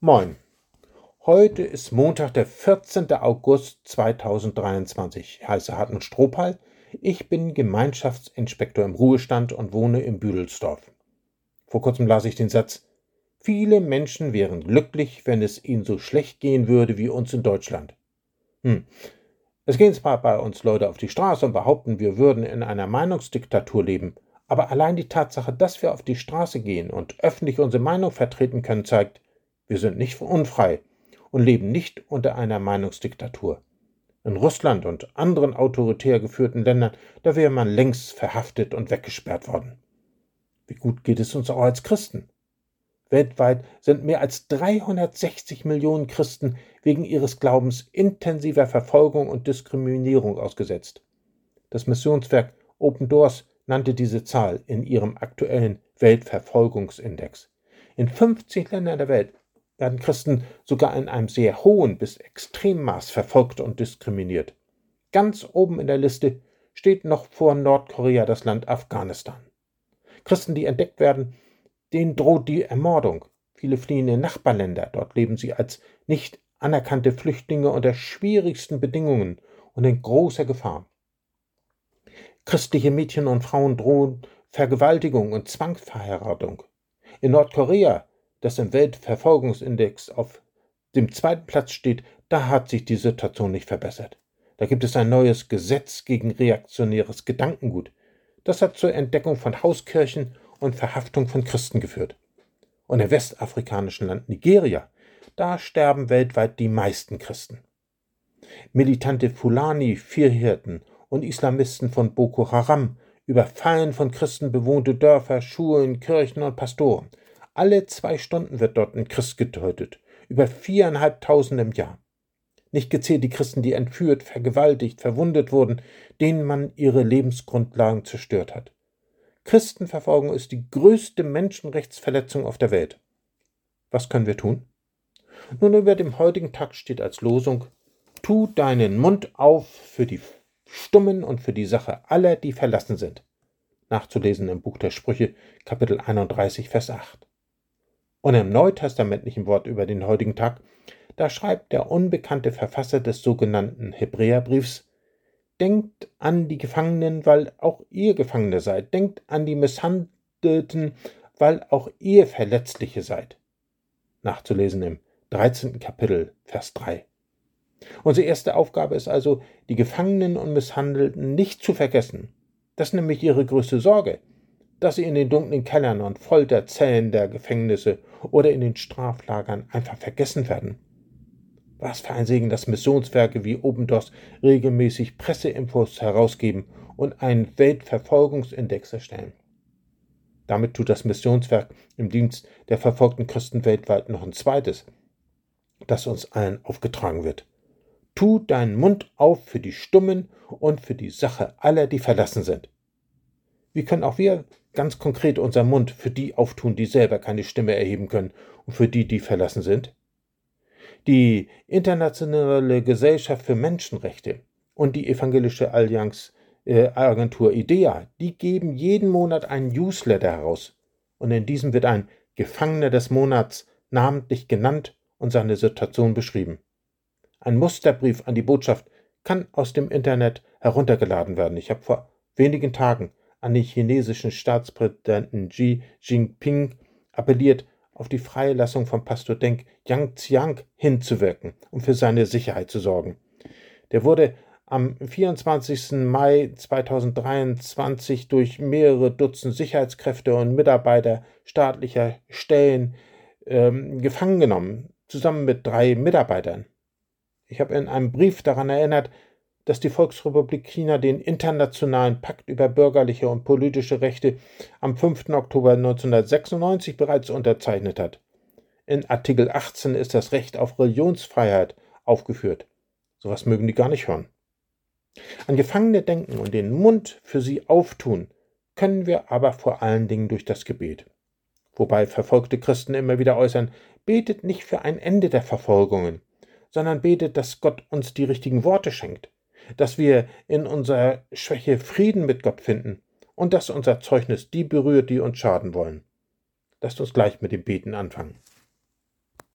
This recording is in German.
Moin. Heute ist Montag, der 14. August 2023. Ich heiße Hartmut Strohpal. Ich bin Gemeinschaftsinspektor im Ruhestand und wohne in Büdelsdorf. Vor kurzem las ich den Satz, viele Menschen wären glücklich, wenn es ihnen so schlecht gehen würde wie uns in Deutschland. Hm. Es gehen zwar bei uns Leute auf die Straße und behaupten, wir würden in einer Meinungsdiktatur leben, aber allein die Tatsache, dass wir auf die Straße gehen und öffentlich unsere Meinung vertreten können, zeigt, wir sind nicht unfrei und leben nicht unter einer Meinungsdiktatur. In Russland und anderen autoritär geführten Ländern, da wäre man längst verhaftet und weggesperrt worden. Wie gut geht es uns auch als Christen? Weltweit sind mehr als 360 Millionen Christen wegen ihres Glaubens intensiver Verfolgung und Diskriminierung ausgesetzt. Das Missionswerk Open Doors nannte diese Zahl in ihrem aktuellen Weltverfolgungsindex. In 50 Ländern der Welt werden Christen sogar in einem sehr hohen bis Extremmaß verfolgt und diskriminiert. Ganz oben in der Liste steht noch vor Nordkorea das Land Afghanistan. Christen, die entdeckt werden, denen droht die Ermordung. Viele fliehen in Nachbarländer, dort leben sie als nicht anerkannte Flüchtlinge unter schwierigsten Bedingungen und in großer Gefahr. Christliche Mädchen und Frauen drohen Vergewaltigung und Zwangsverheiratung. In Nordkorea das im Weltverfolgungsindex auf dem zweiten Platz steht, da hat sich die Situation nicht verbessert. Da gibt es ein neues Gesetz gegen reaktionäres Gedankengut. Das hat zur Entdeckung von Hauskirchen und Verhaftung von Christen geführt. Und im westafrikanischen Land Nigeria, da sterben weltweit die meisten Christen. Militante Fulani, Vierhirten und Islamisten von Boko Haram überfallen von Christen bewohnte Dörfer, Schulen, Kirchen und Pastoren. Alle zwei Stunden wird dort ein Christ getötet. Über viereinhalbtausend im Jahr. Nicht gezählt die Christen, die entführt, vergewaltigt, verwundet wurden, denen man ihre Lebensgrundlagen zerstört hat. Christenverfolgung ist die größte Menschenrechtsverletzung auf der Welt. Was können wir tun? Nun, über dem heutigen Tag steht als Losung: Tu deinen Mund auf für die Stummen und für die Sache aller, die verlassen sind. Nachzulesen im Buch der Sprüche, Kapitel 31, Vers 8. Und im neutestamentlichen Wort über den heutigen Tag, da schreibt der unbekannte Verfasser des sogenannten Hebräerbriefs, Denkt an die Gefangenen, weil auch ihr Gefangene seid. Denkt an die Misshandelten, weil auch ihr Verletzliche seid. Nachzulesen im 13. Kapitel, Vers 3. Unsere erste Aufgabe ist also, die Gefangenen und Misshandelten nicht zu vergessen. Das ist nämlich ihre größte Sorge dass sie in den dunklen Kellern und Folterzellen der Gefängnisse oder in den Straflagern einfach vergessen werden. Was für ein Segen, dass Missionswerke wie Opendos regelmäßig Presseinfos herausgeben und einen Weltverfolgungsindex erstellen. Damit tut das Missionswerk im Dienst der verfolgten Christen weltweit noch ein zweites, das uns allen aufgetragen wird. Tu deinen Mund auf für die Stummen und für die Sache aller, die verlassen sind. Wie können auch wir ganz konkret unseren Mund für die auftun, die selber keine Stimme erheben können und für die, die verlassen sind? Die Internationale Gesellschaft für Menschenrechte und die Evangelische Allianz äh, Agentur IDEA, die geben jeden Monat einen Newsletter heraus. Und in diesem wird ein Gefangener des Monats namentlich genannt und seine Situation beschrieben. Ein Musterbrief an die Botschaft kann aus dem Internet heruntergeladen werden. Ich habe vor wenigen Tagen an den chinesischen Staatspräsidenten Xi Jinping appelliert, auf die Freilassung von Pastor Deng Yangziang hinzuwirken, um für seine Sicherheit zu sorgen. Der wurde am 24. Mai 2023 durch mehrere Dutzend Sicherheitskräfte und Mitarbeiter staatlicher Stellen ähm, gefangen genommen, zusammen mit drei Mitarbeitern. Ich habe in einem Brief daran erinnert, dass die Volksrepublik China den Internationalen Pakt über bürgerliche und politische Rechte am 5. Oktober 1996 bereits unterzeichnet hat. In Artikel 18 ist das Recht auf Religionsfreiheit aufgeführt. Sowas mögen die gar nicht hören. An Gefangene denken und den Mund für sie auftun können wir aber vor allen Dingen durch das Gebet. Wobei verfolgte Christen immer wieder äußern, betet nicht für ein Ende der Verfolgungen, sondern betet, dass Gott uns die richtigen Worte schenkt dass wir in unserer Schwäche Frieden mit Gott finden und dass unser Zeugnis die berührt, die uns schaden wollen. Lasst uns gleich mit dem Beten anfangen.